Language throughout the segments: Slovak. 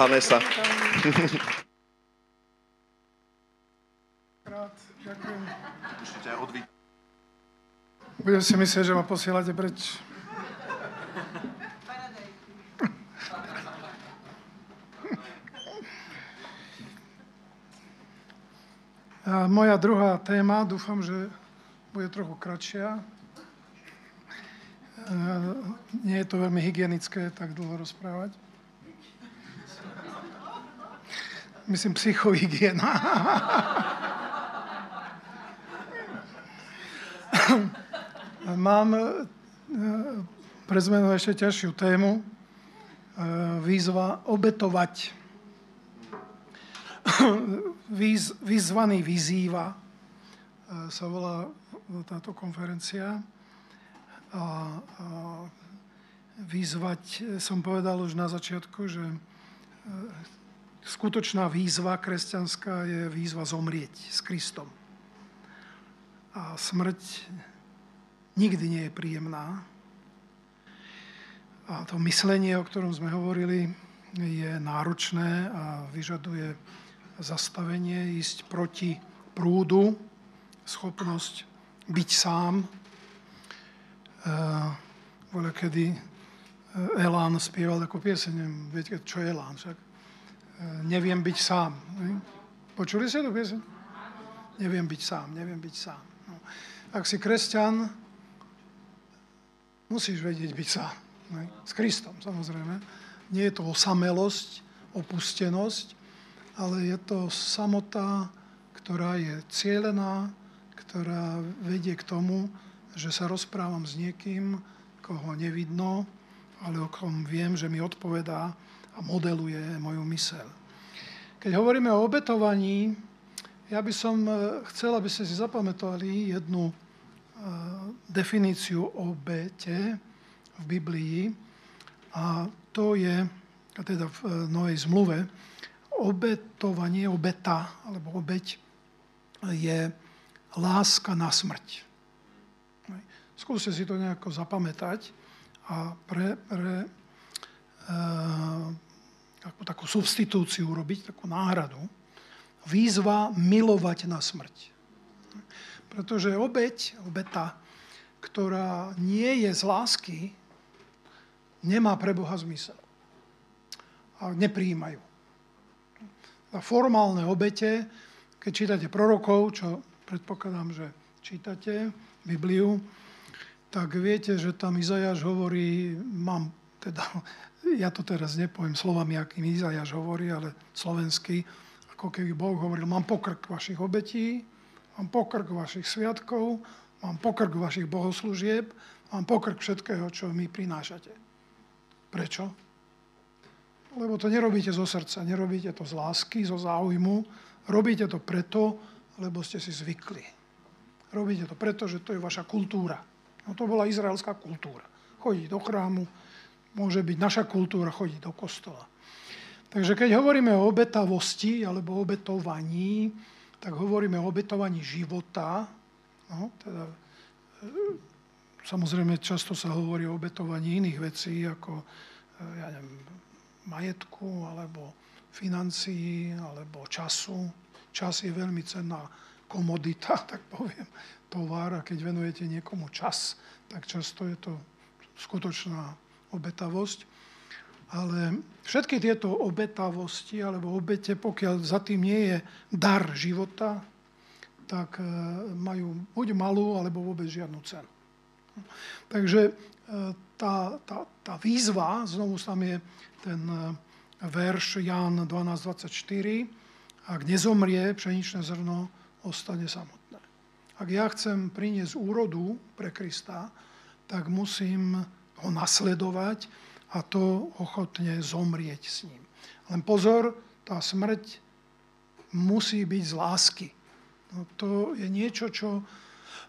Hanesa. Krát, ďakujem. Budem si myslieť, že ma posielate preč. A moja druhá téma, dúfam, že bude trochu kratšia. Nie je to veľmi hygienické tak dlho rozprávať. Myslím psychohygiena. Mám e, pre zmenu ešte ťažšiu tému. E, Výzva obetovať. Výz, vyzvaný vyzýva e, sa volá táto konferencia. A, a vyzvať, som povedal už na začiatku, že skutočná výzva kresťanská je výzva zomrieť s Kristom. A smrť nikdy nie je príjemná. A to myslenie, o ktorom sme hovorili, je náročné a vyžaduje zastavenie, ísť proti prúdu, schopnosť byť sám. Voľa kedy Elán spieval takú pieseň, viete, čo je Elán však? Neviem byť sám. Počuli ste tú pieseň? Neviem byť sám, neviem byť sám. No. Ak si kresťan, musíš vedieť byť sám. Ne? S Kristom, samozrejme. Nie je to osamelosť, opustenosť, ale je to samota, ktorá je cieľená, ktorá vedie k tomu, že sa rozprávam s niekým, koho nevidno, ale o kom viem, že mi odpovedá a modeluje moju myseľ. Keď hovoríme o obetovaní, ja by som eh, chcel, aby ste si zapamätali jednu definíciu obete v Biblii a to je, teda v e, Novej zmluve, obetovanie, obeta alebo obeť je láska na smrť. Skúste si to nejako zapamätať a pre, pre e, takú, takú substitúciu urobiť, takú náhradu. Výzva milovať na smrť. Pretože obeď, obeta, ktorá nie je z lásky, nemá pre Boha zmysel. A nepríjmajú. A formálne obete, keď čítate prorokov, čo predpokladám, že čítate Bibliu, tak viete, že tam Izajáš hovorí, mám teda, ja to teraz nepoviem slovami, akým Izajáš hovorí, ale slovensky, ako keby Boh hovoril, mám pokrk vašich obetí, mám pokrk vašich sviatkov, mám pokrk vašich bohoslúžieb, mám pokrk všetkého, čo mi prinášate. Prečo? Lebo to nerobíte zo srdca, nerobíte to z lásky, zo záujmu, robíte to preto, lebo ste si zvykli. Robíte to preto, že to je vaša kultúra. No to bola izraelská kultúra. Chodiť do chrámu, môže byť naša kultúra chodiť do kostola. Takže keď hovoríme o obetavosti alebo obetovaní, tak hovoríme o obetovaní života. No, teda, e, samozrejme, často sa hovorí o obetovaní iných vecí, ako e, ja neviem, majetku, alebo financií, alebo času. Čas je veľmi cenná komodita, tak poviem, tovar. A keď venujete niekomu čas, tak často je to skutočná obetavosť. Ale všetky tieto obetavosti alebo obete, pokiaľ za tým nie je dar života, tak e, majú buď malú, alebo vôbec žiadnu cenu. Takže e, tá, tá, tá výzva, znovu tam je ten e, verš Ján 12.24, ak nezomrie pšeničné zrno, ostane samotné. Ak ja chcem priniesť úrodu pre Krista, tak musím ho nasledovať, a to ochotne zomrieť s ním. Len pozor, tá smrť musí byť z lásky. No to je niečo, čo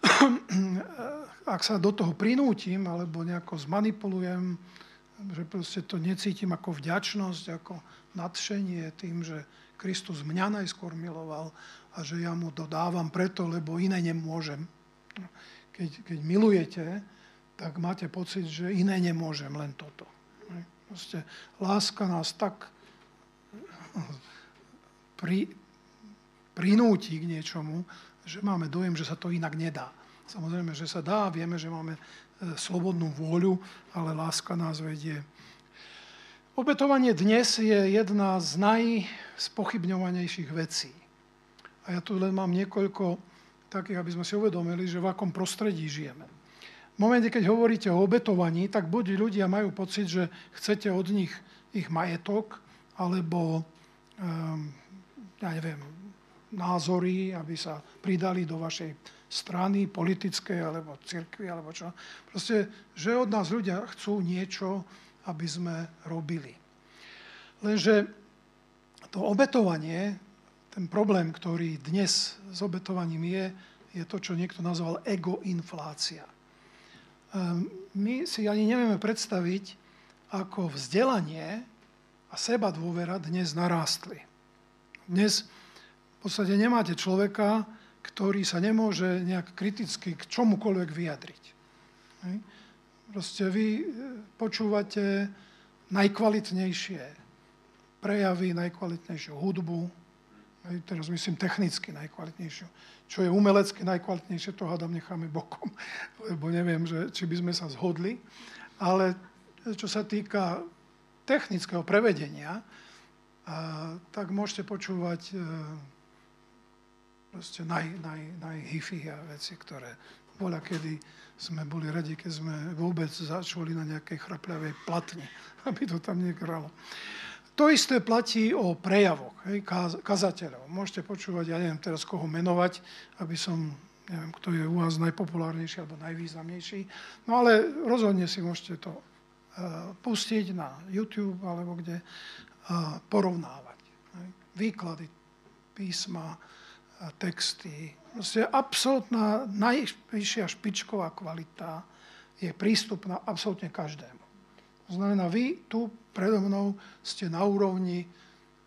ak sa do toho prinútim alebo nejako zmanipulujem, že proste to necítim ako vďačnosť, ako nadšenie tým, že Kristus mňa najskôr miloval a že ja mu dodávam preto, lebo iné nemôžem. Keď, keď milujete, tak máte pocit, že iné nemôžem, len toto. Proste láska nás tak pri, prinúti k niečomu, že máme dojem, že sa to inak nedá. Samozrejme, že sa dá, vieme, že máme e, slobodnú vôľu, ale láska nás vedie. Obetovanie dnes je jedna z najspochybňovanejších vecí. A ja tu len mám niekoľko takých, aby sme si uvedomili, že v akom prostredí žijeme. Momente, keď hovoríte o obetovaní, tak buď ľudia majú pocit, že chcete od nich ich majetok, alebo, um, ja neviem, názory, aby sa pridali do vašej strany politickej alebo cirkvi alebo čo. Proste, že od nás ľudia chcú niečo, aby sme robili. Lenže to obetovanie, ten problém, ktorý dnes s obetovaním je, je to, čo niekto nazval egoinflácia. Ehm, my si ani nevieme predstaviť, ako vzdelanie a seba dôvera dnes narástli. Dnes v podstate nemáte človeka, ktorý sa nemôže nejak kriticky k čomukoľvek vyjadriť. Proste vy e, počúvate najkvalitnejšie prejavy, najkvalitnejšiu hudbu, teraz myslím technicky najkvalitnejšiu. Čo je umelecky najkvalitnejšie, to hádam necháme bokom, lebo neviem, že, či by sme sa zhodli. Ale čo sa týka technického prevedenia, a, tak môžete počúvať e, proste naj, naj, najhifia veci, ktoré bola, kedy sme boli radi, keď sme vôbec začuli na nejakej chrapľavej platni, aby to tam nekralo. To isté platí o prejavoch, hej, kazateľov. Môžete počúvať, ja neviem teraz koho menovať, aby som, neviem, kto je u vás najpopulárnejší alebo najvýznamnejší. No ale rozhodne si môžete to uh, pustiť na YouTube alebo kde uh, porovnávať. Hej. Výklady písma, texty. Proste absolútna najvyššia špičková kvalita je prístupná absolútne každému. Znamená, vy tu predo mnou ste na úrovni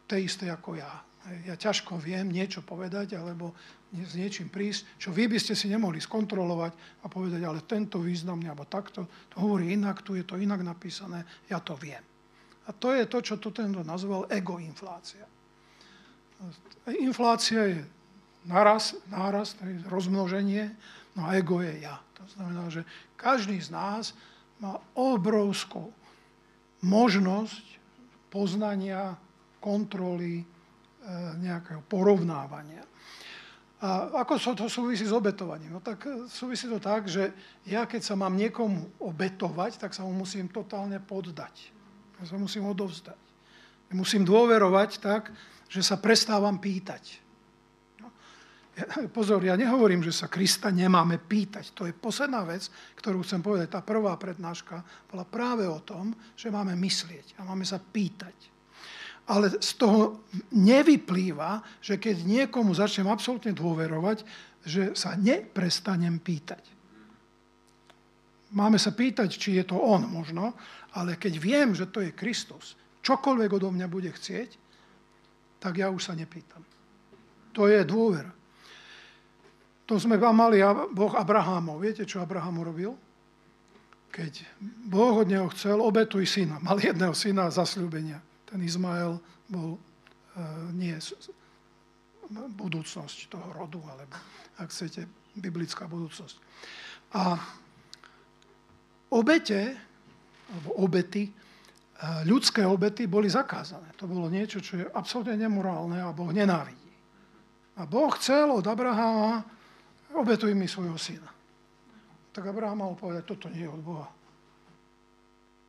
tej istej ako ja. Ja ťažko viem niečo povedať alebo s niečím prísť, čo vy by ste si nemohli skontrolovať a povedať, ale tento významne, alebo takto, to hovorí inak, tu je to inak napísané, ja to viem. A to je to, čo tu tento nazval egoinflácia. Inflácia je naraz, náraz, rozmnoženie, no a ego je ja. To znamená, že každý z nás má obrovskú možnosť poznania, kontroly, e, nejakého porovnávania. A ako so to súvisí s obetovaním? No tak e, súvisí to tak, že ja keď sa mám niekomu obetovať, tak sa mu musím totálne poddať. Ja sa musím odovzdať. Musím dôverovať tak, že sa prestávam pýtať. Pozor, ja nehovorím, že sa Krista nemáme pýtať. To je posledná vec, ktorú chcem povedať. Tá prvá prednáška bola práve o tom, že máme myslieť a máme sa pýtať. Ale z toho nevyplýva, že keď niekomu začnem absolútne dôverovať, že sa neprestanem pýtať. Máme sa pýtať, či je to on možno, ale keď viem, že to je Kristus, čokoľvek odo mňa bude chcieť, tak ja už sa nepýtam. To je dôvera. To sme mali Boh Abrahámov. Viete, čo Abraham urobil? Keď Boh od neho chcel, obetuj syna. Mal jedného syna zasľúbenia. Ten Izmael bol e, nie budúcnosť toho rodu, alebo ak chcete, biblická budúcnosť. A obete, alebo obety, e, ľudské obety boli zakázané. To bolo niečo, čo je absolútne nemorálne a Boh nenávidí. A Boh chcel od Abraháma obetuj mi svojho syna. Tak Abraham mal povedať, toto nie je od Boha.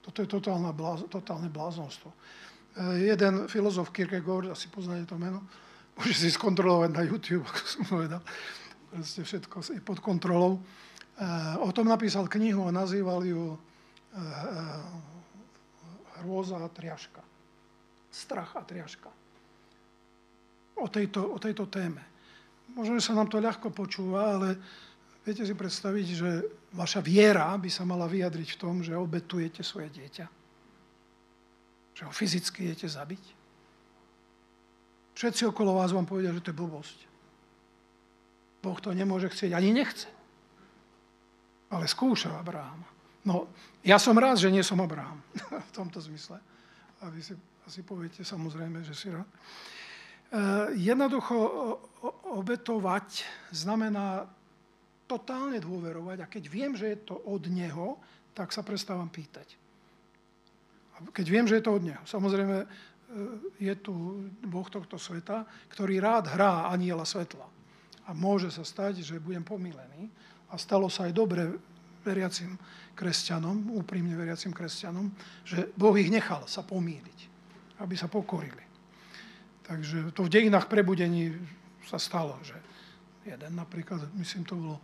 Toto je totálne, bláz, totálne bláznostvo. E, jeden filozof Kierkegaard, asi poznáte to meno, môže si skontrolovať na YouTube, ako som povedal. Proste všetko je pod kontrolou. E, o tom napísal knihu a nazýval ju e, e, Hrôza a triaška. Strach a triaška. O tejto, o tejto téme. Možno, že sa nám to ľahko počúva, ale viete si predstaviť, že vaša viera by sa mala vyjadriť v tom, že obetujete svoje dieťa. Že ho fyzicky idete zabiť. Všetci okolo vás vám povedia, že to je blbosť. Boh to nemôže chcieť, ani nechce. Ale skúša Abrahama. No, ja som rád, že nie som Abraham v tomto zmysle. A vy si asi poviete samozrejme, že si rád. Jednoducho obetovať znamená totálne dôverovať a keď viem, že je to od Neho, tak sa prestávam pýtať. Keď viem, že je to od Neho. Samozrejme, e, je tu Boh tohto sveta, ktorý rád hrá aniela svetla. A môže sa stať, že budem pomílený. A stalo sa aj dobre veriacim kresťanom, úprimne veriacim kresťanom, že Boh ich nechal sa pomíliť, aby sa pokorili. Takže to v dejinách prebudení sa stalo, že jeden napríklad, myslím, to bolo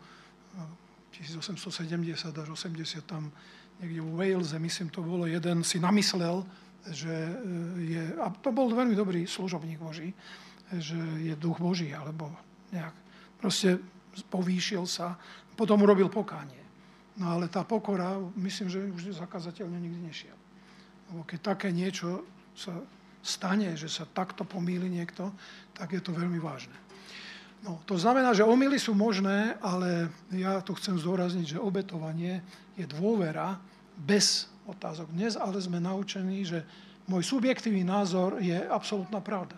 1870 eh, až 80 tam niekde v Walese, myslím, to bolo jeden, si namyslel, že eh, je, a to bol veľmi dobrý služobník Boží, že je duch Boží, alebo nejak, proste povýšil sa, potom urobil pokánie. No ale tá pokora, myslím, že už zakazateľne nikdy nešiel. Lebo keď také niečo sa stane, že sa takto pomýli niekto, tak je to veľmi vážne. No, to znamená, že omily sú možné, ale ja tu chcem zdôrazniť, že obetovanie je dôvera bez otázok. Dnes ale sme naučení, že môj subjektívny názor je absolútna pravda.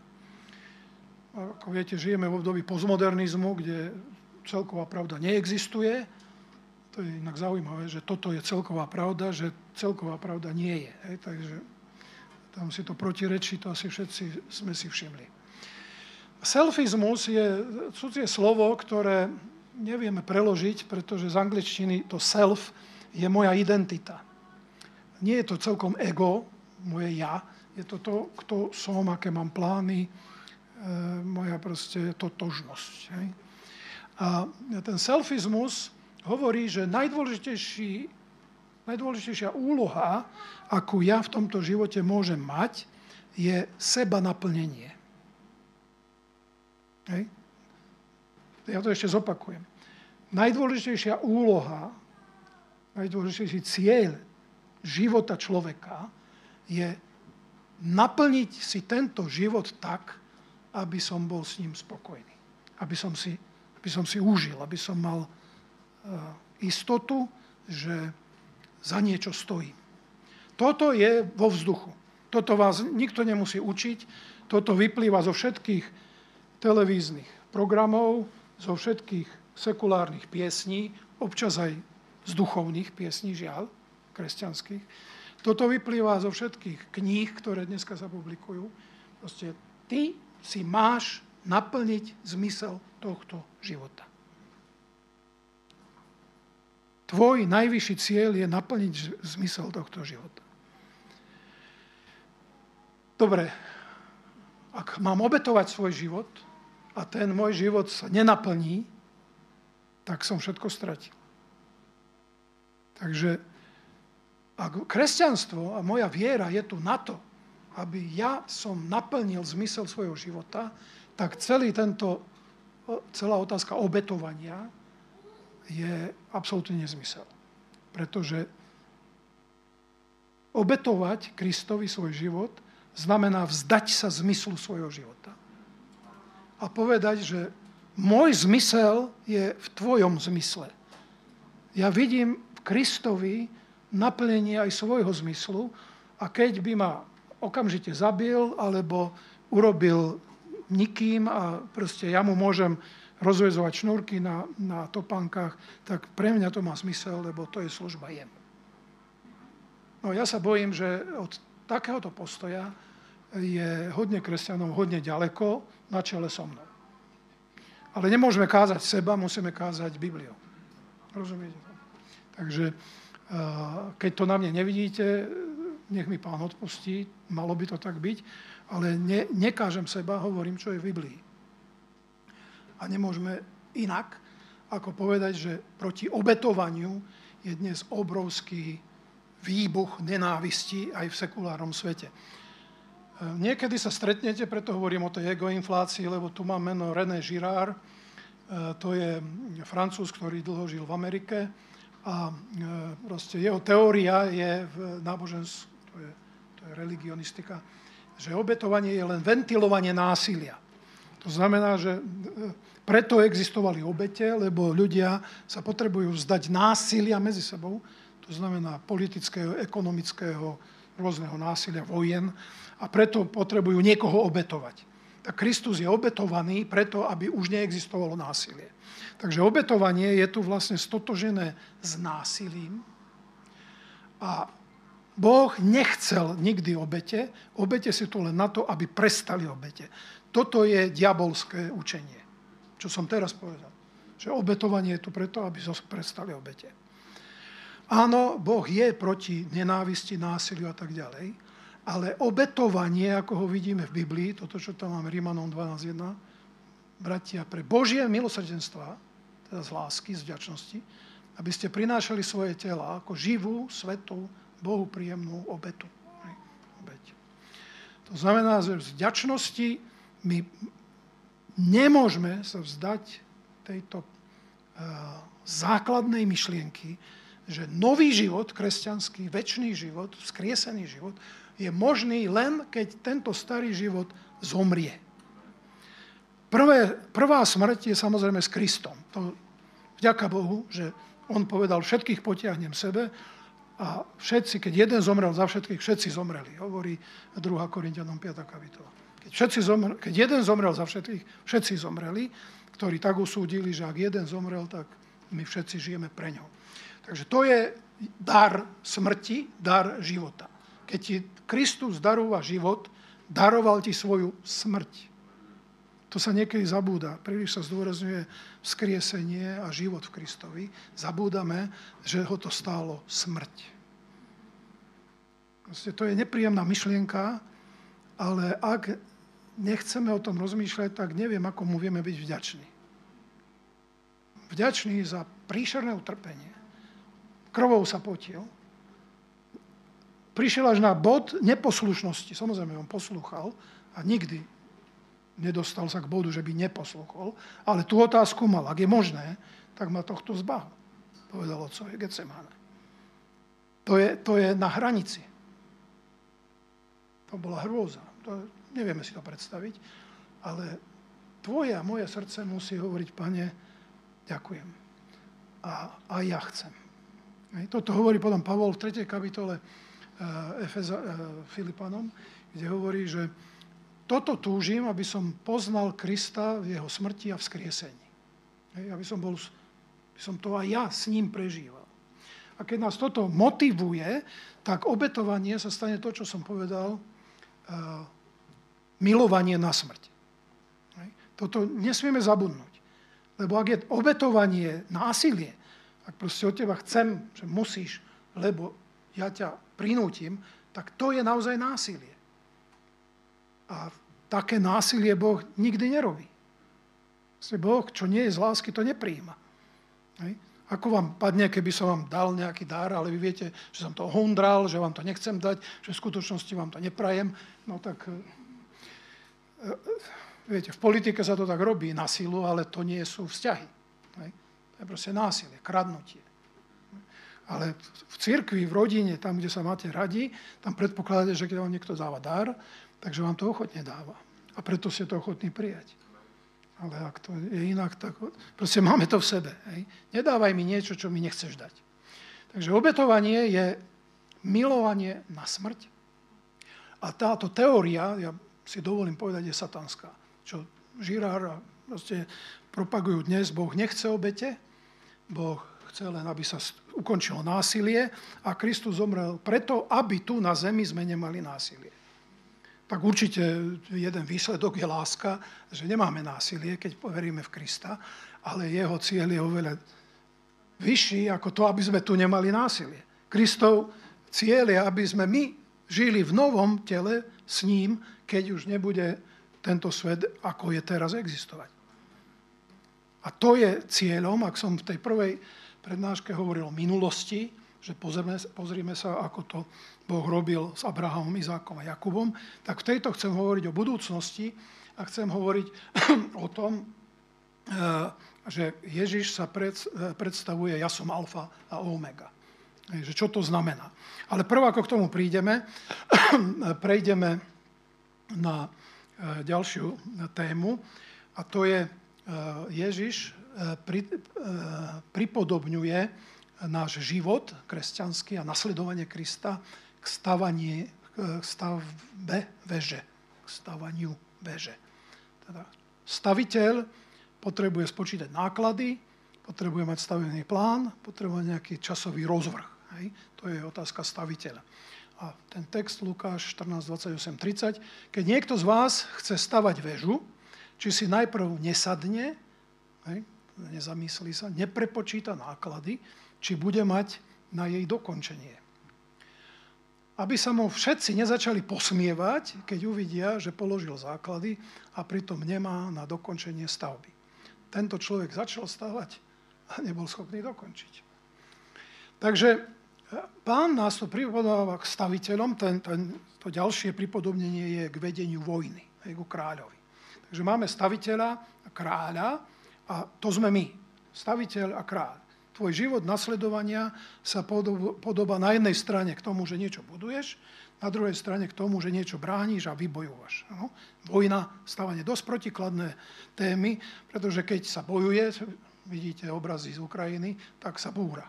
Ako viete, žijeme v období postmodernizmu, kde celková pravda neexistuje. To je inak zaujímavé, že toto je celková pravda, že celková pravda nie je. Hej, takže tam si to protirečí, to asi všetci sme si všimli. Selfizmus je cudzie slovo, ktoré nevieme preložiť, pretože z angličtiny to self je moja identita. Nie je to celkom ego, moje ja, je to to, kto som, aké mám plány, e, moja proste totožnosť. A ten selfizmus hovorí, že najdôležitejší, najdôležitejšia úloha, akú ja v tomto živote môžem mať, je seba naplnenie. Hej. Ja to ešte zopakujem. Najdôležitejšia úloha, najdôležitejší cieľ života človeka je naplniť si tento život tak, aby som bol s ním spokojný. Aby som si, aby som si užil, aby som mal uh, istotu, že za niečo stojím. Toto je vo vzduchu. Toto vás nikto nemusí učiť. Toto vyplýva zo všetkých televíznych programov, zo všetkých sekulárnych piesní, občas aj z duchovných piesní, žiaľ, kresťanských. Toto vyplýva zo všetkých kníh, ktoré dneska sa publikujú. Proste ty si máš naplniť zmysel tohto života. Tvoj najvyšší cieľ je naplniť zmysel tohto života. Dobre, ak mám obetovať svoj život, a ten môj život sa nenaplní, tak som všetko stratil. Takže ak kresťanstvo a moja viera je tu na to, aby ja som naplnil zmysel svojho života, tak celý tento, celá otázka obetovania je absolútne nezmysel. Pretože obetovať Kristovi svoj život znamená vzdať sa zmyslu svojho života a povedať, že môj zmysel je v tvojom zmysle. Ja vidím v Kristovi naplnenie aj svojho zmyslu a keď by ma okamžite zabil alebo urobil nikým a proste ja mu môžem rozvezovať šnúrky na, na topánkach, tak pre mňa to má zmysel, lebo to je služba jemu. No ja sa bojím, že od takéhoto postoja je hodne kresťanov hodne ďaleko na čele so mnou. Ale nemôžeme kázať seba, musíme kázať Bibliu. Rozumiete? Takže keď to na mne nevidíte, nech mi pán odpustí, malo by to tak byť, ale ne, nekážem seba, hovorím, čo je v Biblii. A nemôžeme inak, ako povedať, že proti obetovaniu je dnes obrovský výbuch nenávisti aj v sekulárnom svete. Niekedy sa stretnete, preto hovorím o tej egoinflácii, lebo tu mám meno René Girard. E, to je francúz, ktorý dlho žil v Amerike a e, proste jeho teória je v náboženstve, to je, to je religionistika, že obetovanie je len ventilovanie násilia. To znamená, že e, preto existovali obete, lebo ľudia sa potrebujú vzdať násilia medzi sebou, to znamená politického, ekonomického, rôzneho násilia, vojen, a preto potrebujú niekoho obetovať. tak Kristus je obetovaný preto, aby už neexistovalo násilie. Takže obetovanie je tu vlastne stotožené s násilím a Boh nechcel nikdy obete, obete si tu len na to, aby prestali obete. Toto je diabolské učenie, čo som teraz povedal. Že obetovanie je tu preto, aby prestali obete. Áno, Boh je proti nenávisti, násiliu a tak ďalej, ale obetovanie, ako ho vidíme v Biblii, toto, čo tam máme Rímanom 12.1, bratia, pre Božie milosrdenstva, teda z lásky, z vďačnosti, aby ste prinášali svoje tela ako živú, svetú, Bohu príjemnú obetu. Obeť. To znamená, že z vďačnosti my nemôžeme sa vzdať tejto uh, základnej myšlienky, že nový život, kresťanský, väčší život, vzkriesený život, je možný len, keď tento starý život zomrie. Prvé, prvá smrť je samozrejme s Kristom. To, vďaka Bohu, že on povedal, všetkých potiahnem sebe a všetci, keď jeden zomrel za všetkých, všetci zomreli. Hovorí 2. Korintianom 5. kapitola. Keď, všetci zomrel, keď jeden zomrel za všetkých, všetci zomreli, ktorí tak usúdili, že ak jeden zomrel, tak my všetci žijeme pre ňo. Takže to je dar smrti, dar života. Keď ti Kristus darúva život, daroval ti svoju smrť. To sa niekedy zabúda. Príliš sa zdôrazňuje vzkriesenie a život v Kristovi. Zabúdame, že ho to stálo smrť. Proste to je nepríjemná myšlienka, ale ak nechceme o tom rozmýšľať, tak neviem, ako mu vieme byť vďační. Vďační za príšerné utrpenie. Krvou sa potil, prišiel až na bod neposlušnosti. Samozrejme, on poslúchal a nikdy nedostal sa k bodu, že by neposlúchol, ale tú otázku mal. Ak je možné, tak ma tohto zbav, povedal otcovi Getsemane. To je, to je na hranici. To bola hrôza. To, nevieme si to predstaviť, ale tvoje a moje srdce musí hovoriť, pane, ďakujem. A, a ja chcem. Toto hovorí potom Pavol v 3. kapitole Eh, Efeza, eh, Filipanom, kde hovorí, že toto túžim, aby som poznal Krista v jeho smrti a vzkriesení. Hej, aby som, bol, som to aj ja s ním prežíval. A keď nás toto motivuje, tak obetovanie sa stane to, čo som povedal, uh, milovanie na smrť. Toto nesmieme zabudnúť. Lebo ak je obetovanie násilie, ak proste od teba chcem, že musíš, lebo ja ťa prinútim, tak to je naozaj násilie. A také násilie Boh nikdy nerobí. Boh, čo nie je z lásky, to nepríjima. Hej. Ako vám padne, keby som vám dal nejaký dar, ale vy viete, že som to hundral, že vám to nechcem dať, že v skutočnosti vám to neprajem, no tak e, e, viete, v politike sa to tak robí na silu, ale to nie sú vzťahy. To je proste násilie, kradnutie. Ale v cirkvi, v rodine, tam, kde sa máte radi, tam predpokladáte, že keď vám niekto dáva dar, takže vám to ochotne dáva. A preto ste to ochotní prijať. Ale ak to je inak, tak proste máme to v sebe. Hej. Nedávaj mi niečo, čo mi nechceš dať. Takže obetovanie je milovanie na smrť. A táto teória, ja si dovolím povedať, je satanská. Čo Žirár proste propagujú dnes, Boh nechce obete, Boh chce len, aby sa ukončilo násilie a Kristus zomrel preto, aby tu na zemi sme nemali násilie. Tak určite jeden výsledok je láska, že nemáme násilie, keď veríme v Krista, ale jeho cieľ je oveľa vyšší ako to, aby sme tu nemali násilie. Kristov cieľ je, aby sme my žili v novom tele s ním, keď už nebude tento svet, ako je teraz existovať. A to je cieľom, ak som v tej prvej prednáške hovoril o minulosti, že pozrieme, pozrieme sa, ako to Boh robil s Abrahamom, Izákom a Jakubom, tak v tejto chcem hovoriť o budúcnosti a chcem hovoriť o tom, eh, že Ježiš sa eh, predstavuje, ja som alfa a omega. Že čo to znamená. Ale prv, ako k tomu prídeme, prejdeme na eh, ďalšiu tému a to je Ježiš pri, e, pripodobňuje náš život kresťanský a nasledovanie Krista k, stavanie, k stavbe veže. K stavaniu veže. Teda staviteľ potrebuje spočítať náklady, potrebuje mať stavený plán, potrebuje nejaký časový rozvrh. Hej? To je otázka staviteľa. A ten text Lukáš 14, 28, 30. Keď niekto z vás chce stavať väžu, či si najprv nesadne, hej, nezamyslí sa, neprepočíta náklady, či bude mať na jej dokončenie. Aby sa mu všetci nezačali posmievať, keď uvidia, že položil základy a pritom nemá na dokončenie stavby. Tento človek začal stavať a nebol schopný dokončiť. Takže Pán nás to pripodáva k staviteľom, ten, ten, to ďalšie pripodobnenie je k vedeniu vojny, ku kráľovi. Takže máme staviteľa a kráľa a to sme my, staviteľ a kráľ. Tvoj život nasledovania sa podobá na jednej strane k tomu, že niečo buduješ, na druhej strane k tomu, že niečo brániš a vybojúvaš. No? Vojna, stávanie dosť protikladné témy, pretože keď sa bojuje, vidíte obrazy z Ukrajiny, tak sa búra.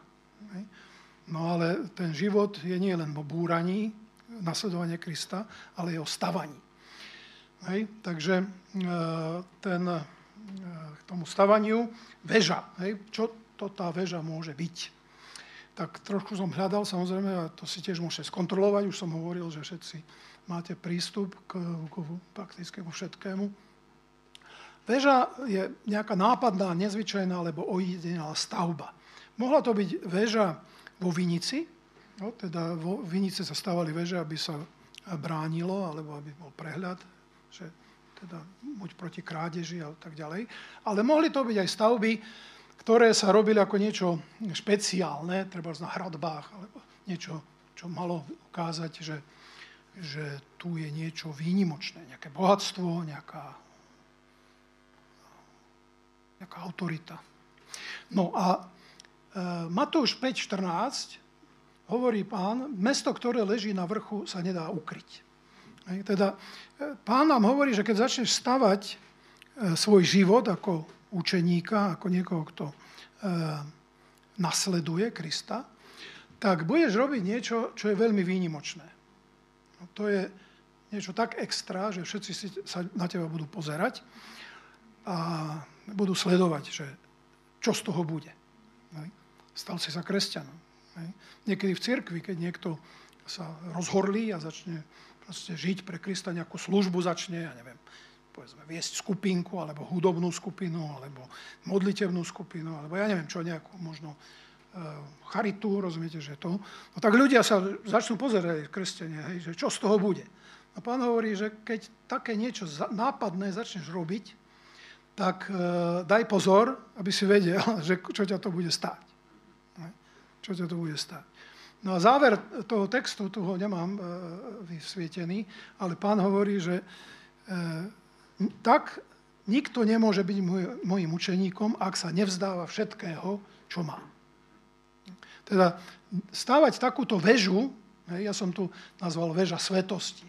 No ale ten život je nie len o búraní, nasledovanie Krista, ale je o stavaní. Hej? Takže e, ten, e, k tomu stavaniu väža. Hej? Čo to tá väža môže byť? Tak trošku som hľadal, samozrejme, a to si tiež môžete skontrolovať, už som hovoril, že všetci máte prístup k, k prakticky všetkému. Väža je nejaká nápadná, nezvyčajná alebo ojedinelá stavba. Mohla to byť väža vo Vinici. No, teda vo Vinice sa stávali veže, aby sa bránilo, alebo aby bol prehľad, že teda buď proti krádeži a tak ďalej. Ale mohli to byť aj stavby, ktoré sa robili ako niečo špeciálne, treba na hradbách, alebo niečo, čo malo ukázať, že, že tu je niečo výnimočné, nejaké bohatstvo, nejaká, nejaká autorita. No a Matúš 5.14 hovorí pán, mesto, ktoré leží na vrchu, sa nedá ukryť. Teda e, pán nám hovorí, že keď začneš stavať e, svoj život ako učeníka, ako niekoho, kto nasleduje Krista, tak budeš robiť niečo, čo je veľmi výnimočné. No, to je niečo tak extra, že všetci si sa na teba budú pozerať a budú sledovať, že čo z toho bude. Stal si sa kresťanom. Niekedy v cirkvi, keď niekto sa rozhorlí a začne žiť pre Krista, nejakú službu začne, ja neviem, povedzme, viesť skupinku, alebo hudobnú skupinu, alebo modlitevnú skupinu, alebo ja neviem čo, nejakú možno e, charitu, rozumiete, že to. No tak ľudia sa začnú pozerať, kresťania, hej, že čo z toho bude. A pán hovorí, že keď také niečo nápadné začneš robiť, tak e, daj pozor, aby si vedel, že čo ťa to bude stáť čo ťa to bude stať. No a záver toho textu, tu ho nemám e, vysvietený, ale pán hovorí, že e, tak nikto nemôže byť môj, môjim učeníkom, ak sa nevzdáva všetkého, čo má. Teda stávať takúto väžu, ja som tu nazval väža svetosti.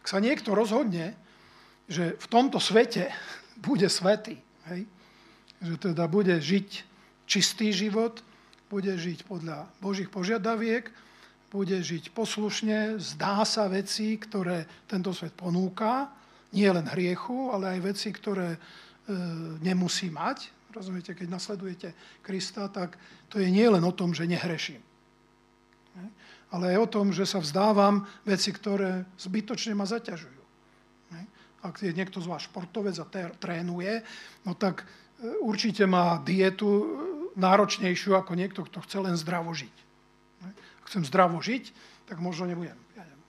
Ak sa niekto rozhodne, že v tomto svete bude svetý, že teda bude žiť čistý život, bude žiť podľa Božích požiadaviek, bude žiť poslušne, zdá sa veci, ktoré tento svet ponúka, nie len hriechu, ale aj veci, ktoré e, nemusí mať. Rozumiete, keď nasledujete Krista, tak to je nie len o tom, že nehreším. Ale aj o tom, že sa vzdávam veci, ktoré zbytočne ma zaťažujú. Ak je niekto z vás športovec a trénuje, no tak e, určite má dietu náročnejšiu ako niekto, kto chce len zdravo žiť. Ak chcem zdravo žiť, tak možno nebudem ja neviem,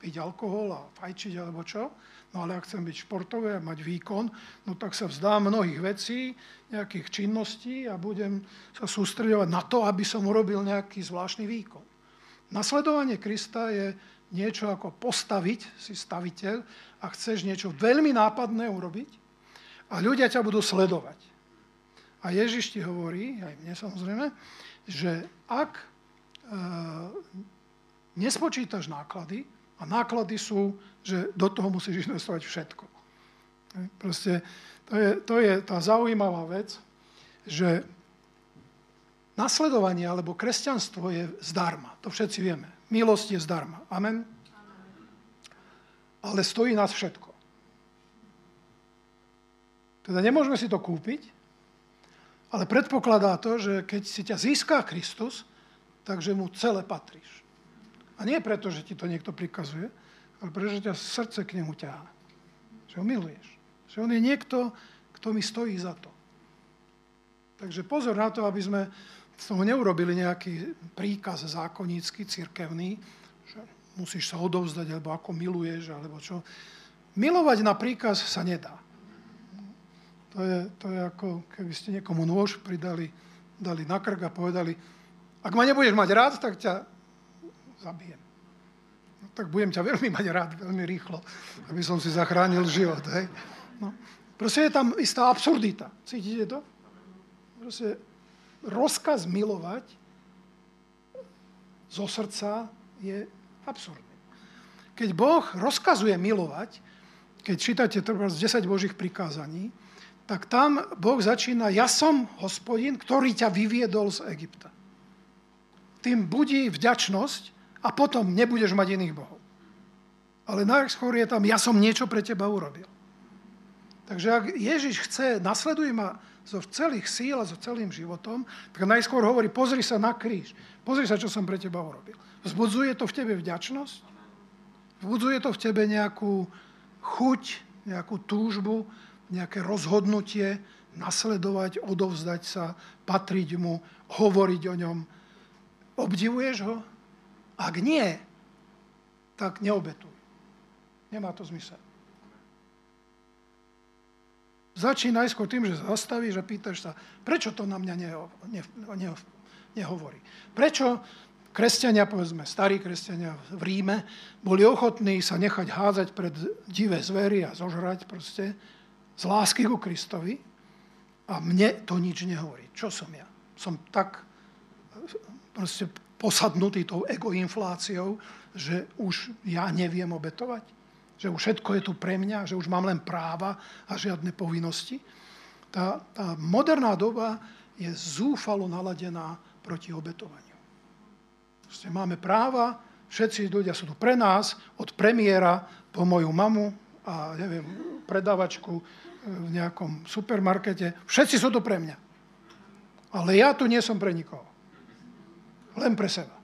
piť alkohol a fajčiť alebo čo, no ale ak chcem byť športové a mať výkon, no tak sa vzdám mnohých vecí, nejakých činností a budem sa sústredovať na to, aby som urobil nejaký zvláštny výkon. Nasledovanie Krista je niečo ako postaviť, si staviteľ, a chceš niečo veľmi nápadné urobiť a ľudia ťa budú sledovať. A Ježiš ti hovorí, aj mne samozrejme, že ak e, nespočítaš náklady, a náklady sú, že do toho musíš investovať všetko. Proste to je, to je tá zaujímavá vec, že nasledovanie alebo kresťanstvo je zdarma. To všetci vieme. Milosť je zdarma. Amen? Ale stojí nás všetko. Teda nemôžeme si to kúpiť, ale predpokladá to, že keď si ťa získá Kristus, takže mu celé patríš. A nie preto, že ti to niekto prikazuje, ale preto, že ťa srdce k nemu ťahá. Že ho miluješ. Že on je niekto, kto mi stojí za to. Takže pozor na to, aby sme z toho neurobili nejaký príkaz zákonnícky, cirkevný, že musíš sa odovzdať, alebo ako miluješ, alebo čo. Milovať na príkaz sa nedá. To je, to je ako keby ste niekomu nôž pridali, dali na krk a povedali, ak ma nebudeš mať rád, tak ťa zabijem. No, tak budem ťa veľmi mať rád, veľmi rýchlo, aby som si zachránil život. Hej? No. Proste je tam istá absurdita. Cítite to? Proste rozkaz milovať zo srdca je absurdný. Keď Boh rozkazuje milovať, keď čítate z 10 Božích prikázaní, tak tam Boh začína, ja som hospodin, ktorý ťa vyviedol z Egypta. Tým budí vďačnosť a potom nebudeš mať iných bohov. Ale najskôr je tam, ja som niečo pre teba urobil. Takže ak Ježiš chce, nasleduj ma zo celých síl a so celým životom, tak najskôr hovorí, pozri sa na kríž. Pozri sa, čo som pre teba urobil. Vzbudzuje to v tebe vďačnosť? Vzbudzuje to v tebe nejakú chuť, nejakú túžbu, nejaké rozhodnutie nasledovať, odovzdať sa, patriť mu, hovoriť o ňom. Obdivuješ ho? Ak nie, tak neobetuj. Nemá to zmysel. Začína najskôr tým, že zastavíš a pýtaš sa, prečo to na mňa ne, ne, nehovorí. Prečo kresťania, povedzme, starí kresťania v Ríme, boli ochotní sa nechať hádzať pred divé zvery a zožrať proste, z lásky ku Kristovi a mne to nič nehovorí. Čo som ja? Som tak proste posadnutý tou egoinfláciou, že už ja neviem obetovať? Že už všetko je tu pre mňa? Že už mám len práva a žiadne povinnosti? Tá, tá moderná doba je zúfalo naladená proti obetovaniu. Proste máme práva, všetci ľudia sú tu pre nás, od premiéra po moju mamu a neviem, predavačku, v nejakom supermarkete. Všetci sú to pre mňa. Ale ja tu nie som pre nikoho. Len pre seba.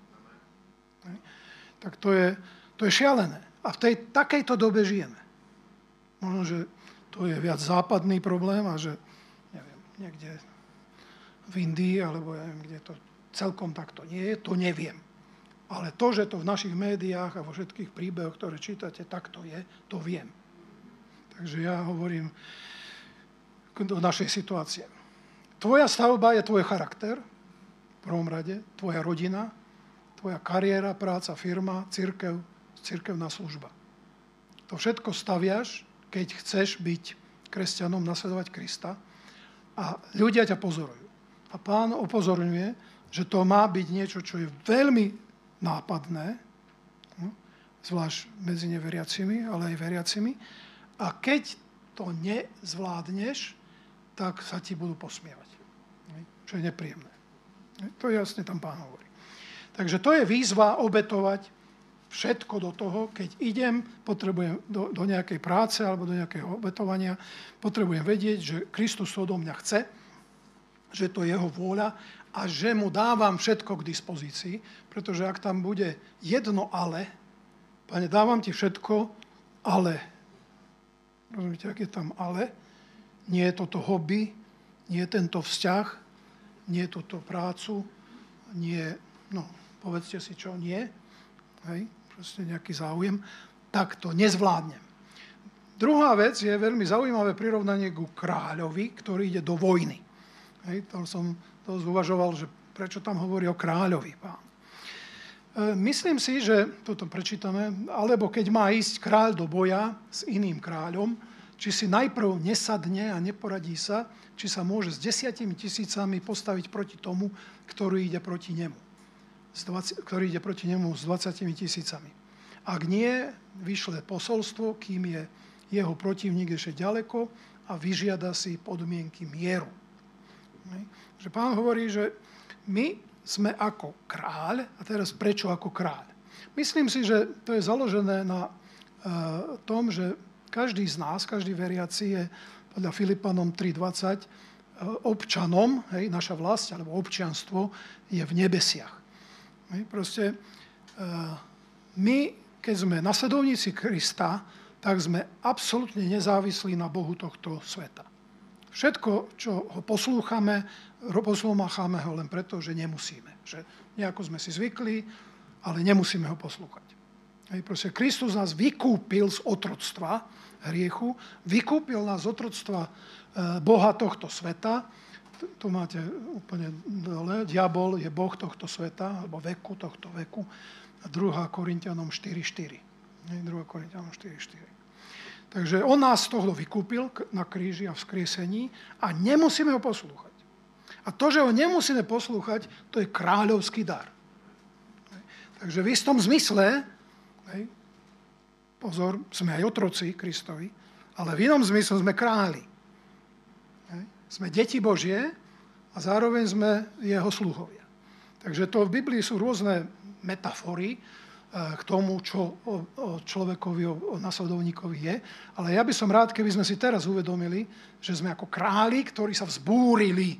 Tak to je, to je šialené. A v tej takejto dobe žijeme. Možno, že to je viac západný problém a že neviem, niekde v Indii, alebo ja neviem, kde to celkom takto nie je, to neviem. Ale to, že to v našich médiách a vo všetkých príbehoch, ktoré čítate, takto je, to viem. Takže ja hovorím, do našej situácie. Tvoja stavba je tvoj charakter, v prvom rade, tvoja rodina, tvoja kariéra, práca, firma, církev, církevná služba. To všetko staviaš, keď chceš byť kresťanom, nasledovať Krista a ľudia ťa pozorujú. A pán upozorňuje, že to má byť niečo, čo je veľmi nápadné, no, zvlášť medzi neveriacimi, ale aj veriacimi, a keď to nezvládneš, tak sa ti budú posmievať. Čo je nepríjemné. To jasne tam pán hovorí. Takže to je výzva obetovať všetko do toho, keď idem, potrebujem do, do nejakej práce alebo do nejakého obetovania, potrebujem vedieť, že Kristus odo mňa chce, že to je jeho vôľa a že mu dávam všetko k dispozícii, pretože ak tam bude jedno ale, pane, dávam ti všetko, ale Rozumiete, ak tam ale, nie je toto hobby, nie je tento vzťah, nie je toto prácu, nie, no, povedzte si čo, nie, hej, proste nejaký záujem, tak to nezvládnem. Druhá vec je veľmi zaujímavé prirovnanie ku kráľovi, ktorý ide do vojny. Hej, to som to zúvažoval, že prečo tam hovorí o kráľovi pán. E, myslím si, že, toto prečítame, alebo keď má ísť kráľ do boja s iným kráľom, či si najprv nesadne a neporadí sa, či sa môže s desiatimi tisícami postaviť proti tomu, ktorý ide proti nemu. 20, ktorý ide proti nemu s 20 tisícami. Ak nie, vyšle posolstvo, kým je jeho protivník ešte ďaleko a vyžiada si podmienky mieru. Že pán hovorí, že my sme ako kráľ, a teraz prečo ako kráľ? Myslím si, že to je založené na uh, tom, že každý z nás, každý veriaci je podľa Filipanom 3.20 občanom, hej, naša vlast alebo občianstvo je v nebesiach. Hej, proste my, keď sme nasledovníci Krista, tak sme absolútne nezávislí na Bohu tohto sveta. Všetko, čo ho poslúchame, poslúchame ho len preto, že nemusíme. Že nejako sme si zvykli, ale nemusíme ho poslúchať. Hej, proste Kristus nás vykúpil z otroctva hriechu, vykúpil nás z otroctva e, Boha tohto sveta. Tu máte úplne dole. Diabol je Boh tohto sveta, alebo veku tohto veku. 2. Korintianom 4.4. 2. Korintianom 4.4. Takže on nás z toho vykúpil na kríži a v skriesení a nemusíme ho poslúchať. A to, že ho nemusíme poslúchať, to je kráľovský dar. Takže v istom zmysle, pozor, sme aj otroci Kristovi, ale v inom zmysle sme králi. Sme deti Božie a zároveň sme jeho sluhovia. Takže to v Biblii sú rôzne metafory, k tomu, čo o človekovi, o nasledovníkovi je. Ale ja by som rád, keby sme si teraz uvedomili, že sme ako králi, ktorí sa vzbúrili.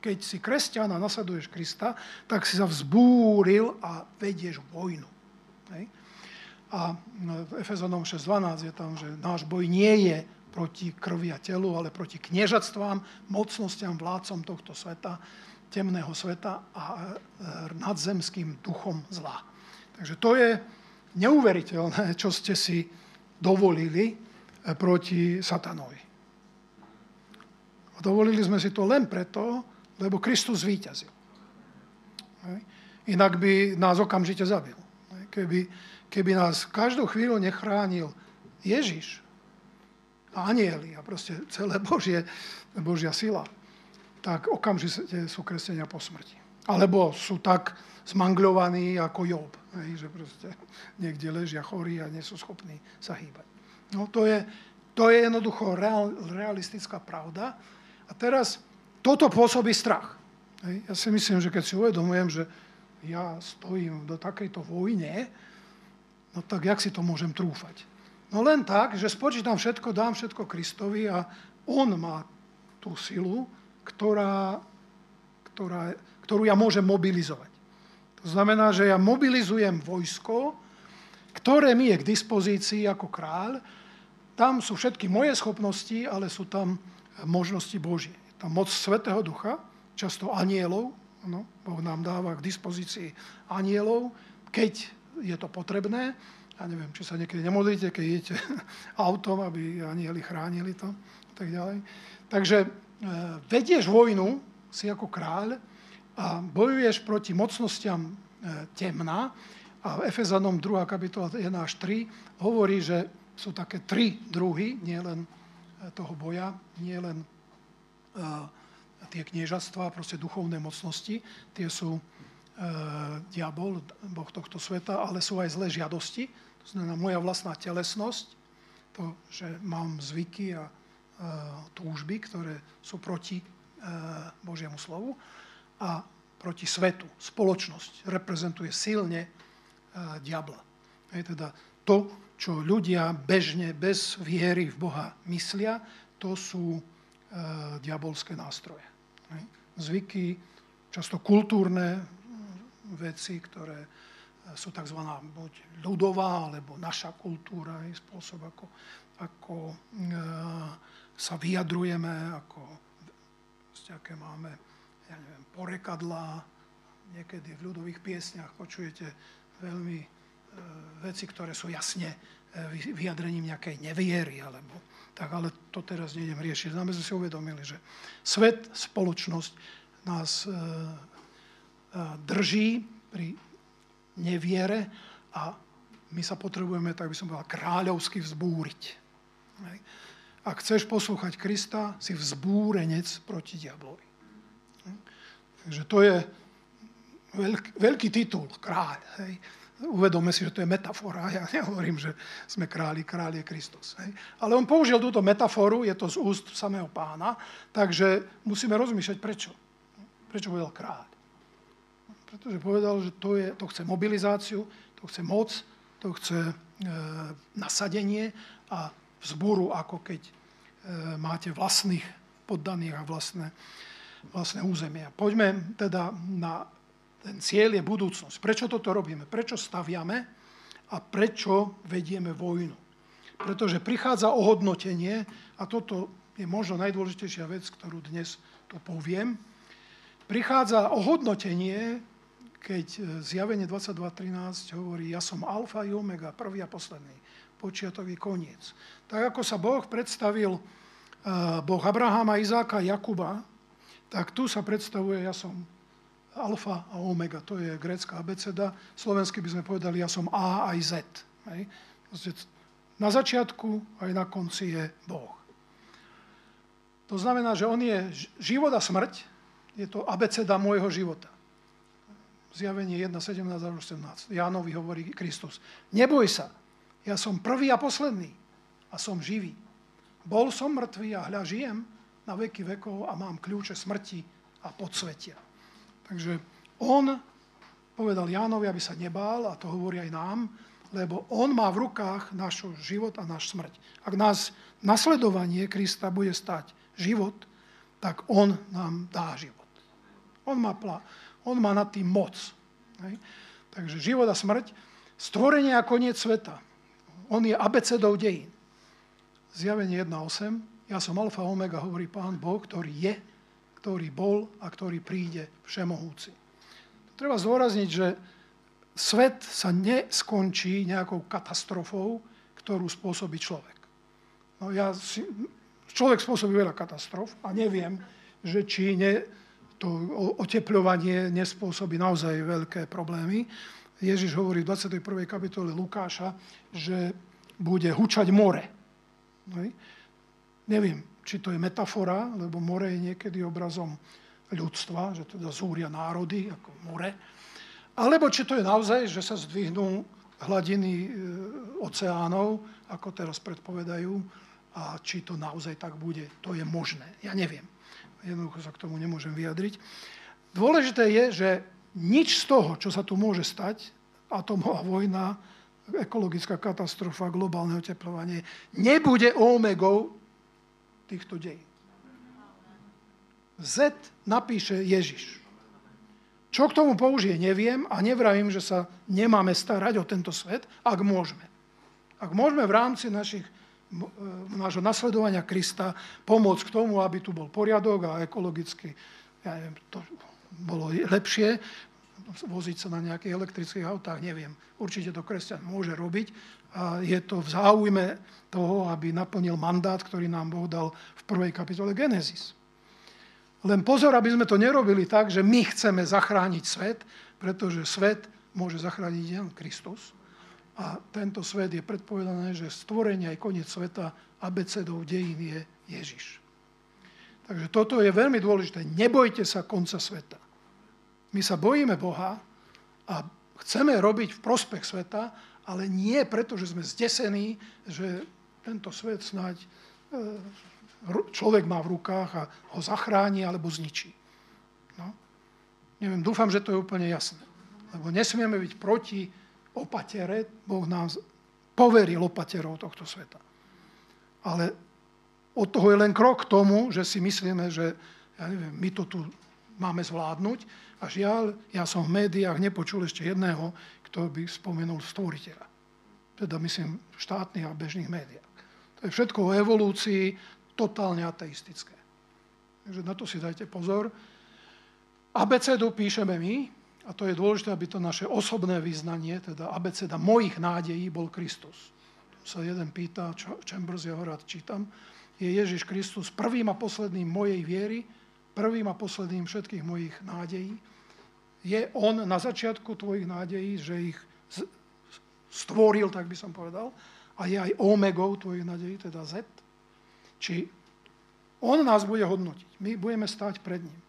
Keď si kresťan a nasleduješ Krista, tak si sa vzbúril a vedieš vojnu. A v Efezanom 6.12 je tam, že náš boj nie je proti krvi a telu, ale proti kniežatstvám, mocnostiam, vládcom tohto sveta, temného sveta a e, nadzemským duchom zla. Takže to je neuveriteľné, čo ste si dovolili eh, proti satanovi. Dovolili sme si to len preto, lebo Kristus zvíťazil. Inak by nás okamžite zabil. Keby, keby nás každú chvíľu nechránil Ježiš a anieli a proste celé Božie, Božia sila, tak okamžite sú kresťania po smrti. Alebo sú tak zmangľovaní ako Job. Že proste niekde ležia chorí a nie sú schopní sa hýbať. No to je, to je jednoducho real, realistická pravda. A teraz toto pôsobí strach. Ja si myslím, že keď si uvedomujem, že ja stojím do takejto vojne, no tak jak si to môžem trúfať? No len tak, že spočítam všetko, dám všetko Kristovi a on má tú silu, ktorá, ktorá, ktorú ja môžem mobilizovať. To znamená, že ja mobilizujem vojsko, ktoré mi je k dispozícii ako kráľ. Tam sú všetky moje schopnosti, ale sú tam možnosti Božie. Tam moc Svetého Ducha, často anielov, no, Boh nám dáva k dispozícii anielov, keď je to potrebné. Ja neviem, či sa niekedy nemodlíte, keď idete autom, aby anieli chránili to a tak ďalej. Takže e, vedieš vojnu, si ako kráľ, a bojuješ proti mocnostiam e, temna. A v Efezanom 2. kapitola 1 až 3 hovorí, že sú také tri druhy, nielen toho boja, nielen uh, tie kniežastva, proste duchovné mocnosti, tie sú uh, diabol, boh tohto sveta, ale sú aj zlé žiadosti, to znamená moja vlastná telesnosť, to, že mám zvyky a uh, túžby, ktoré sú proti Božiemu slovu a proti svetu. Spoločnosť reprezentuje silne diabla. Je teda to, čo ľudia bežne bez viery v Boha myslia, to sú uh, diabolské nástroje. Zvyky, často kultúrne veci, ktoré e, sú tzv. buď ľudová, alebo naša kultúra, je spôsob, ako, ako uh, sa vyjadrujeme, ako, aké máme ja neviem, porekadlá, niekedy v ľudových piesniach počujete veľmi e, veci, ktoré sú jasne e, vyjadrením nejakej neviery, alebo tak, ale to teraz nejdem riešiť. Znamená, sme si uvedomili, že svet, spoločnosť nás e, e, drží pri neviere a my sa potrebujeme, tak by som povedal, kráľovsky vzbúriť. Ak chceš poslúchať Krista, si vzbúrenec proti diablovi. Takže to je veľký, veľký titul, kráľ. Hej. Uvedome si, že to je metafora. Ja nehovorím, že sme králi, kráľ je Kristus. Hej. Ale on použil túto metaforu, je to z úst samého pána, takže musíme rozmýšľať, prečo. Prečo povedal kráľ. Pretože povedal, že to, je, to chce mobilizáciu, to chce moc, to chce e, nasadenie a vzburu, ako keď e, máte vlastných poddaných a vlastné, vlastné územia. Poďme teda na ten cieľ je budúcnosť. Prečo toto robíme? Prečo staviame a prečo vedieme vojnu? Pretože prichádza ohodnotenie a toto je možno najdôležitejšia vec, ktorú dnes tu poviem. Prichádza ohodnotenie, keď e, zjavenie 22.13 hovorí, ja som alfa i omega, prvý a posledný, počiatový koniec. Tak ako sa Boh predstavil, e, Boh Abraháma, Izáka, Jakuba, tak tu sa predstavuje, ja som alfa a omega, to je grécka abeceda. Slovensky by sme povedali, ja som A aj Z. Hej. Na začiatku aj na konci je Boh. To znamená, že on je život a smrť, je to abeceda môjho života. Zjavenie 1, 17 a 18. Jánovi hovorí Kristus. Neboj sa, ja som prvý a posledný a som živý. Bol som mŕtvý a hľa žijem na veky vekov a mám kľúče smrti a podsvetia. Takže on povedal Jánovi, aby sa nebál, a to hovorí aj nám, lebo on má v rukách náš život a náš smrť. Ak nás nasledovanie Krista bude stať život, tak on nám dá život. On má, plá, on má nad tým moc. Hej. Takže život a smrť, stvorenie a koniec sveta. On je abecedou dejín. Zjavenie 1.8. Ja som alfa omega, hovorí pán Boh, ktorý je, ktorý bol a ktorý príde všemohúci. Treba zdôrazniť, že svet sa neskončí nejakou katastrofou, ktorú spôsobí človek. No ja si, človek spôsobí veľa katastrof a neviem, že či ne, to oteplovanie nespôsobí naozaj veľké problémy. Ježiš hovorí v 21. kapitole Lukáša, že bude hučať more. Hej. Neviem, či to je metafora, lebo more je niekedy obrazom ľudstva, že teda zúria národy ako more, alebo či to je naozaj, že sa zdvihnú hladiny e, oceánov, ako teraz predpovedajú, a či to naozaj tak bude. To je možné. Ja neviem. Jednoducho sa k tomu nemôžem vyjadriť. Dôležité je, že nič z toho, čo sa tu môže stať, atomová vojna, ekologická katastrofa, globálne oteplovanie, nebude omegou týchto dejí. Z napíše Ježiš. Čo k tomu použije, neviem a nevravím, že sa nemáme starať o tento svet, ak môžeme. Ak môžeme v rámci našich E, nášho nasledovania Krista pomôcť k tomu, aby tu bol poriadok a ekologicky ja neviem, to bolo lepšie, voziť sa na nejakých elektrických autách, neviem. Určite to kresťan môže robiť je to v záujme toho, aby naplnil mandát, ktorý nám Boh dal v prvej kapitole Genesis. Len pozor, aby sme to nerobili tak, že my chceme zachrániť svet, pretože svet môže zachrániť len Kristus. A tento svet je predpovedané, že stvorenie aj koniec sveta abecedou dejín je Ježiš. Takže toto je veľmi dôležité. Nebojte sa konca sveta. My sa bojíme Boha a chceme robiť v prospech sveta, ale nie preto, že sme zdesení, že tento svet snáď e, človek má v rukách a ho zachráni alebo zničí. No. Neviem, dúfam, že to je úplne jasné. Lebo nesmieme byť proti opatere, Boh nám poveril opaterov tohto sveta. Ale od toho je len krok k tomu, že si myslíme, že ja neviem, my to tu máme zvládnuť. A žiaľ, ja som v médiách nepočul ešte jedného, kto by spomenul stvoriteľa. Teda myslím v štátnych a bežných médiách. To je všetko o evolúcii, totálne ateistické. Takže na to si dajte pozor. ABCD píšeme my, a to je dôležité, aby to naše osobné vyznanie, teda abeceda mojich nádejí, bol Kristus. Tu sa jeden pýta, Chambers, ja ho rád čítam, je Ježiš Kristus prvým a posledným mojej viery, prvým a posledným všetkých mojich nádejí. Je On na začiatku tvojich nádejí, že ich stvoril, tak by som povedal, a je aj omegou tvojich nádejí, teda Z. Či On nás bude hodnotiť. My budeme stáť pred ním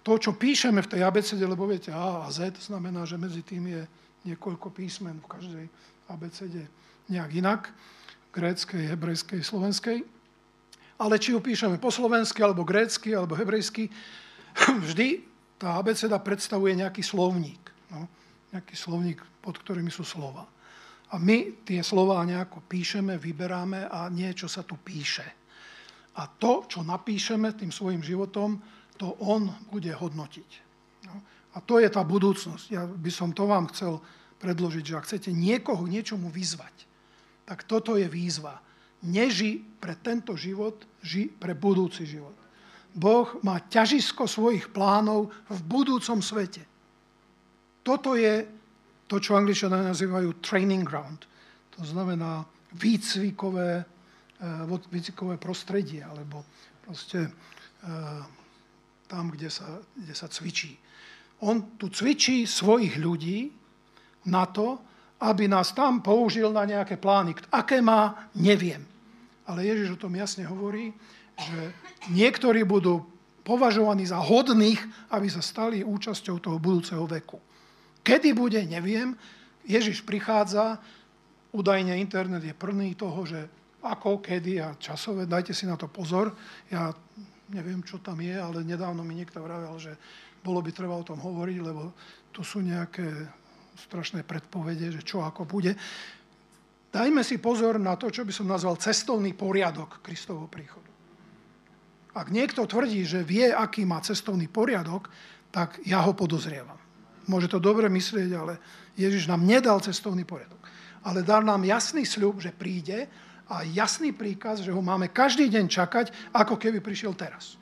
to, čo píšeme v tej abecede, lebo viete, A a Z znamená, že medzi tým je niekoľko písmen v každej abecede nejak inak, gréckej, hebrejskej, slovenskej. Ale či ju píšeme po slovensky, alebo grécky, alebo hebrejsky, vždy tá abeceda predstavuje nejaký slovník. No, nejaký slovník, pod ktorými sú slova. A my tie slova nejako píšeme, vyberáme a niečo sa tu píše. A to, čo napíšeme tým svojim životom, to on bude hodnotiť. No. A to je tá budúcnosť. Ja by som to vám chcel predložiť, že ak chcete niekoho niečomu vyzvať, tak toto je výzva. Neži pre tento život, ži pre budúci život. Boh má ťažisko svojich plánov v budúcom svete. Toto je to, čo angličania nazývajú training ground. To znamená výcvikové, eh, výcvikové prostredie, alebo proste eh, tam, kde sa, kde sa cvičí. On tu cvičí svojich ľudí na to, aby nás tam použil na nejaké plány. Aké má, neviem. Ale Ježiš o tom jasne hovorí, že niektorí budú považovaní za hodných, aby sa stali účasťou toho budúceho veku. Kedy bude, neviem. Ježiš prichádza, údajne internet je plný toho, že ako, kedy a časové, dajte si na to pozor. Ja neviem, čo tam je, ale nedávno mi niekto vravel, že bolo by treba o tom hovoriť, lebo tu sú nejaké strašné predpovede, že čo ako bude. Dajme si pozor na to, čo by som nazval cestovný poriadok Kristovho príchodu. Ak niekto tvrdí, že vie, aký má cestovný poriadok, tak ja ho podozrievam. Môže to dobre myslieť, ale Ježiš nám nedal cestovný poriadok. Ale dal nám jasný sľub, že príde a jasný príkaz, že ho máme každý deň čakať, ako keby prišiel teraz.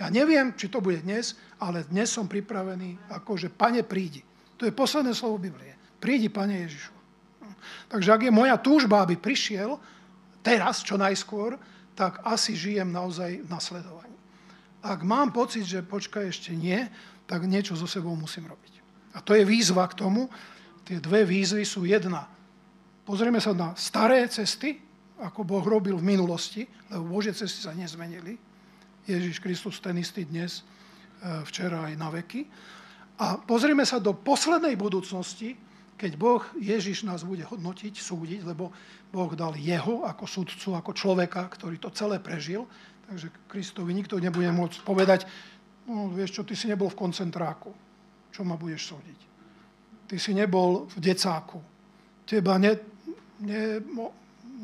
Ja neviem, či to bude dnes, ale dnes som pripravený, ako že Pane prídi. To je posledné slovo Biblie. Prídi, Pane Ježišu. Takže ak je moja túžba, aby prišiel teraz, čo najskôr, tak asi žijem naozaj v nasledovaní. Ak mám pocit, že počkaj ešte nie, tak niečo so sebou musím robiť. A to je výzva k tomu. Tie dve výzvy sú jedna Pozrieme sa na staré cesty, ako Boh robil v minulosti, lebo Božie cesty sa nezmenili. Ježiš Kristus ten istý dnes, e, včera aj na veky. A pozrieme sa do poslednej budúcnosti, keď Boh, Ježiš nás bude hodnotiť, súdiť, lebo Boh dal jeho ako sudcu, ako človeka, ktorý to celé prežil. Takže Kristovi nikto nebude môcť povedať, no vieš čo, ty si nebol v koncentráku, čo ma budeš súdiť. Ty si nebol v decáku, teba ne, ne,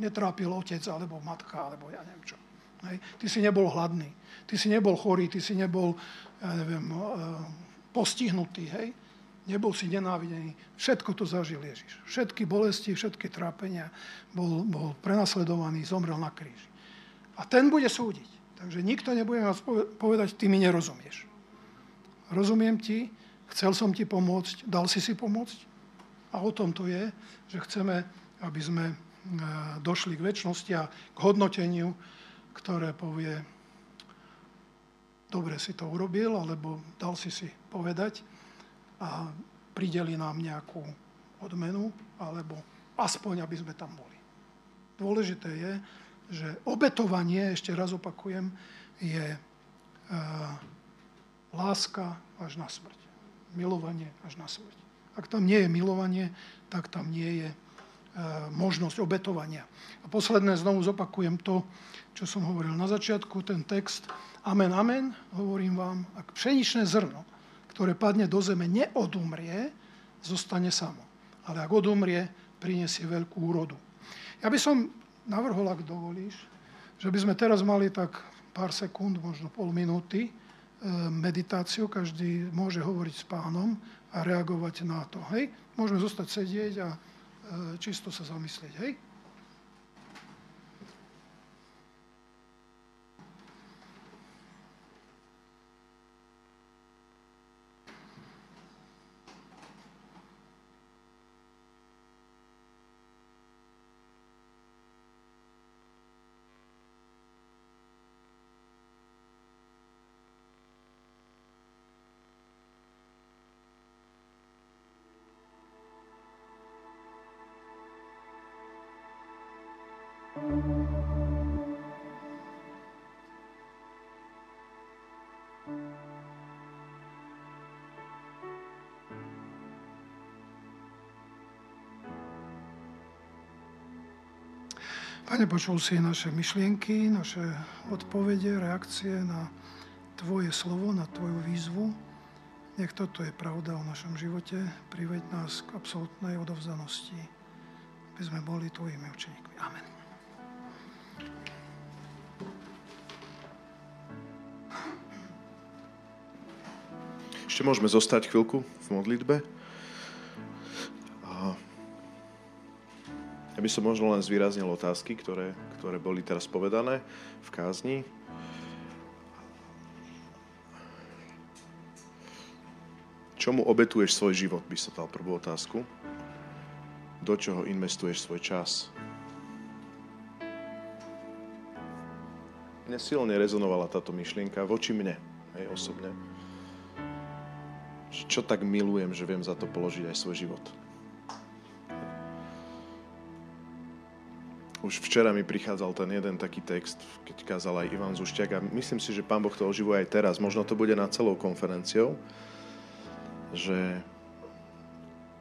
netrápil otec alebo matka, alebo ja neviem čo. Hej. Ty si nebol hladný, ty si nebol chorý, ty si nebol, ja neviem, eh, postihnutý, hej. Nebol si nenávidený. Všetko to zažil Ježiš. Všetky bolesti, všetky trápenia. Bol, bol prenasledovaný, zomrel na kríži. A ten bude súdiť. Takže nikto nebude vás povedať, ty mi nerozumieš. Rozumiem ti, chcel som ti pomôcť, dal si si pomôcť. A o tom to je, že chceme aby sme e, došli k väčšnosti a k hodnoteniu, ktoré povie, dobre si to urobil, alebo dal si si povedať a prideli nám nejakú odmenu, alebo aspoň, aby sme tam boli. Dôležité je, že obetovanie, ešte raz opakujem, je e, láska až na smrť. Milovanie až na smrť. Ak tam nie je milovanie, tak tam nie je E, možnosť obetovania. A posledné znovu zopakujem to, čo som hovoril na začiatku, ten text. Amen, amen, hovorím vám, ak pšeničné zrno, ktoré padne do zeme, neodumrie, zostane samo. Ale ak odumrie, prinesie veľkú úrodu. Ja by som navrhol, ak dovolíš, že by sme teraz mali tak pár sekúnd, možno pol minúty, e, meditáciu, každý môže hovoriť s pánom a reagovať na to. Hej? Môžeme zostať sedieť a E, čisto sa zamyslieť, hej? Pane, počul si naše myšlienky, naše odpovede, reakcie na Tvoje slovo, na Tvoju výzvu. Nech toto je pravda o našom živote. Priveď nás k absolútnej odovzdanosti. aby sme boli tvojimi učeníkmi. Amen. Ešte môžeme zostať chvíľku v modlitbe. A ja by som možno len zvýraznil otázky, ktoré, ktoré boli teraz povedané v kázni. Čomu obetuješ svoj život, by sa dal prvú otázku. Do čoho investuješ svoj čas? Mne silne rezonovala táto myšlienka voči mne, hej, osobne čo tak milujem, že viem za to položiť aj svoj život. Už včera mi prichádzal ten jeden taký text, keď kázal aj Ivan Zušťak a myslím si, že Pán Boh to oživuje aj teraz. Možno to bude na celou konferenciou, že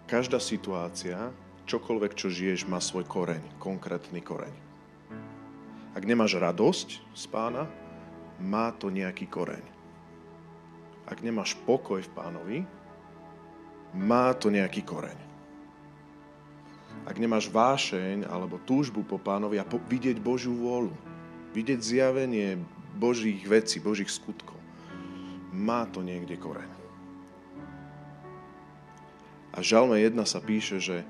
každá situácia, čokoľvek, čo žiješ, má svoj koreň, konkrétny koreň. Ak nemáš radosť z pána, má to nejaký koreň ak nemáš pokoj v pánovi, má to nejaký koreň. Ak nemáš vášeň alebo túžbu po pánovi a po, vidieť Božiu vôľu, vidieť zjavenie Božích vecí, Božích skutkov, má to niekde koreň. A žalme jedna sa píše, že,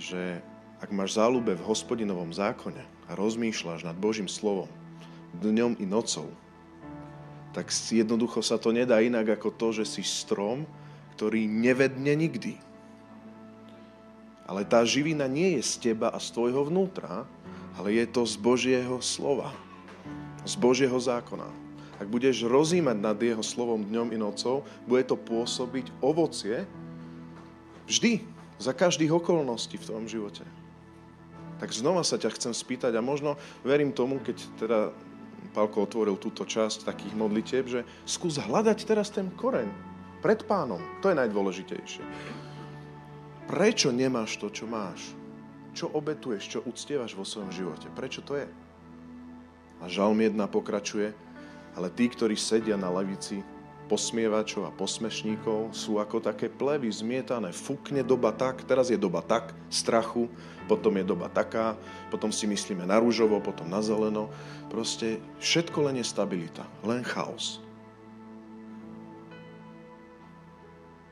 že ak máš záľube v hospodinovom zákone a rozmýšľaš nad Božím slovom dňom i nocou, tak jednoducho sa to nedá inak ako to, že si strom, ktorý nevedne nikdy. Ale tá živina nie je z teba a z tvojho vnútra, ale je to z Božieho slova, z Božieho zákona. Ak budeš rozímať nad jeho slovom dňom i nocou, bude to pôsobiť ovocie vždy, za každých okolností v tvojom živote. Tak znova sa ťa chcem spýtať a možno verím tomu, keď teda Pálko otvoril túto časť takých modlitieb, že skús hľadať teraz ten koreň pred pánom. To je najdôležitejšie. Prečo nemáš to, čo máš? Čo obetuješ, čo uctievaš vo svojom živote? Prečo to je? A žalm jedna pokračuje, ale tí, ktorí sedia na lavici posmievačov a posmešníkov sú ako také plevy zmietané. Fúkne doba tak, teraz je doba tak, strachu, potom je doba taká, potom si myslíme na rúžovo, potom na zeleno. Proste všetko len je stabilita, len chaos.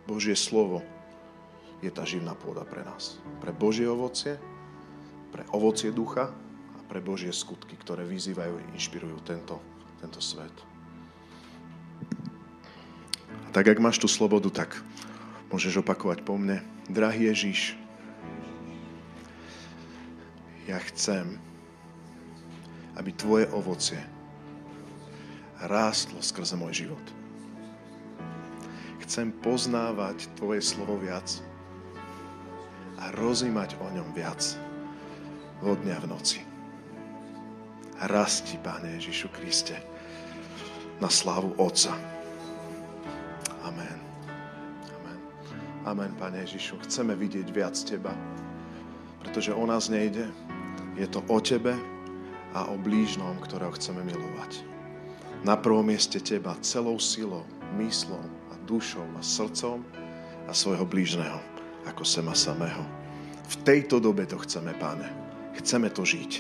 Božie slovo je tá živná pôda pre nás. Pre Božie ovocie, pre ovocie ducha a pre Božie skutky, ktoré vyzývajú a inšpirujú tento, tento svet tak ak máš tú slobodu, tak môžeš opakovať po mne. Drahý Ježiš, ja chcem, aby tvoje ovocie rástlo skrze môj život. Chcem poznávať tvoje slovo viac a rozímať o ňom viac vo dňa v noci. Rasti, Páne Ježišu Kriste, na slávu Otca. Amen. Amen. Amen, Pane Ježišu. Chceme vidieť viac Teba, pretože o nás nejde. Je to o Tebe a o blížnom, ktorého chceme milovať. Na prvom mieste Teba celou silou, myslom a dušou a srdcom a svojho blížneho, ako sema samého. V tejto dobe to chceme, Pane. Chceme to žiť.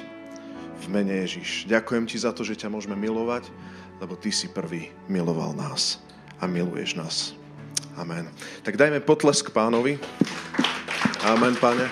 V mene Ježiš. Ďakujem Ti za to, že ťa môžeme milovať, lebo Ty si prvý miloval nás a miluješ nás. Amen. Tak dajme potlesk pánovi. Amen, pane.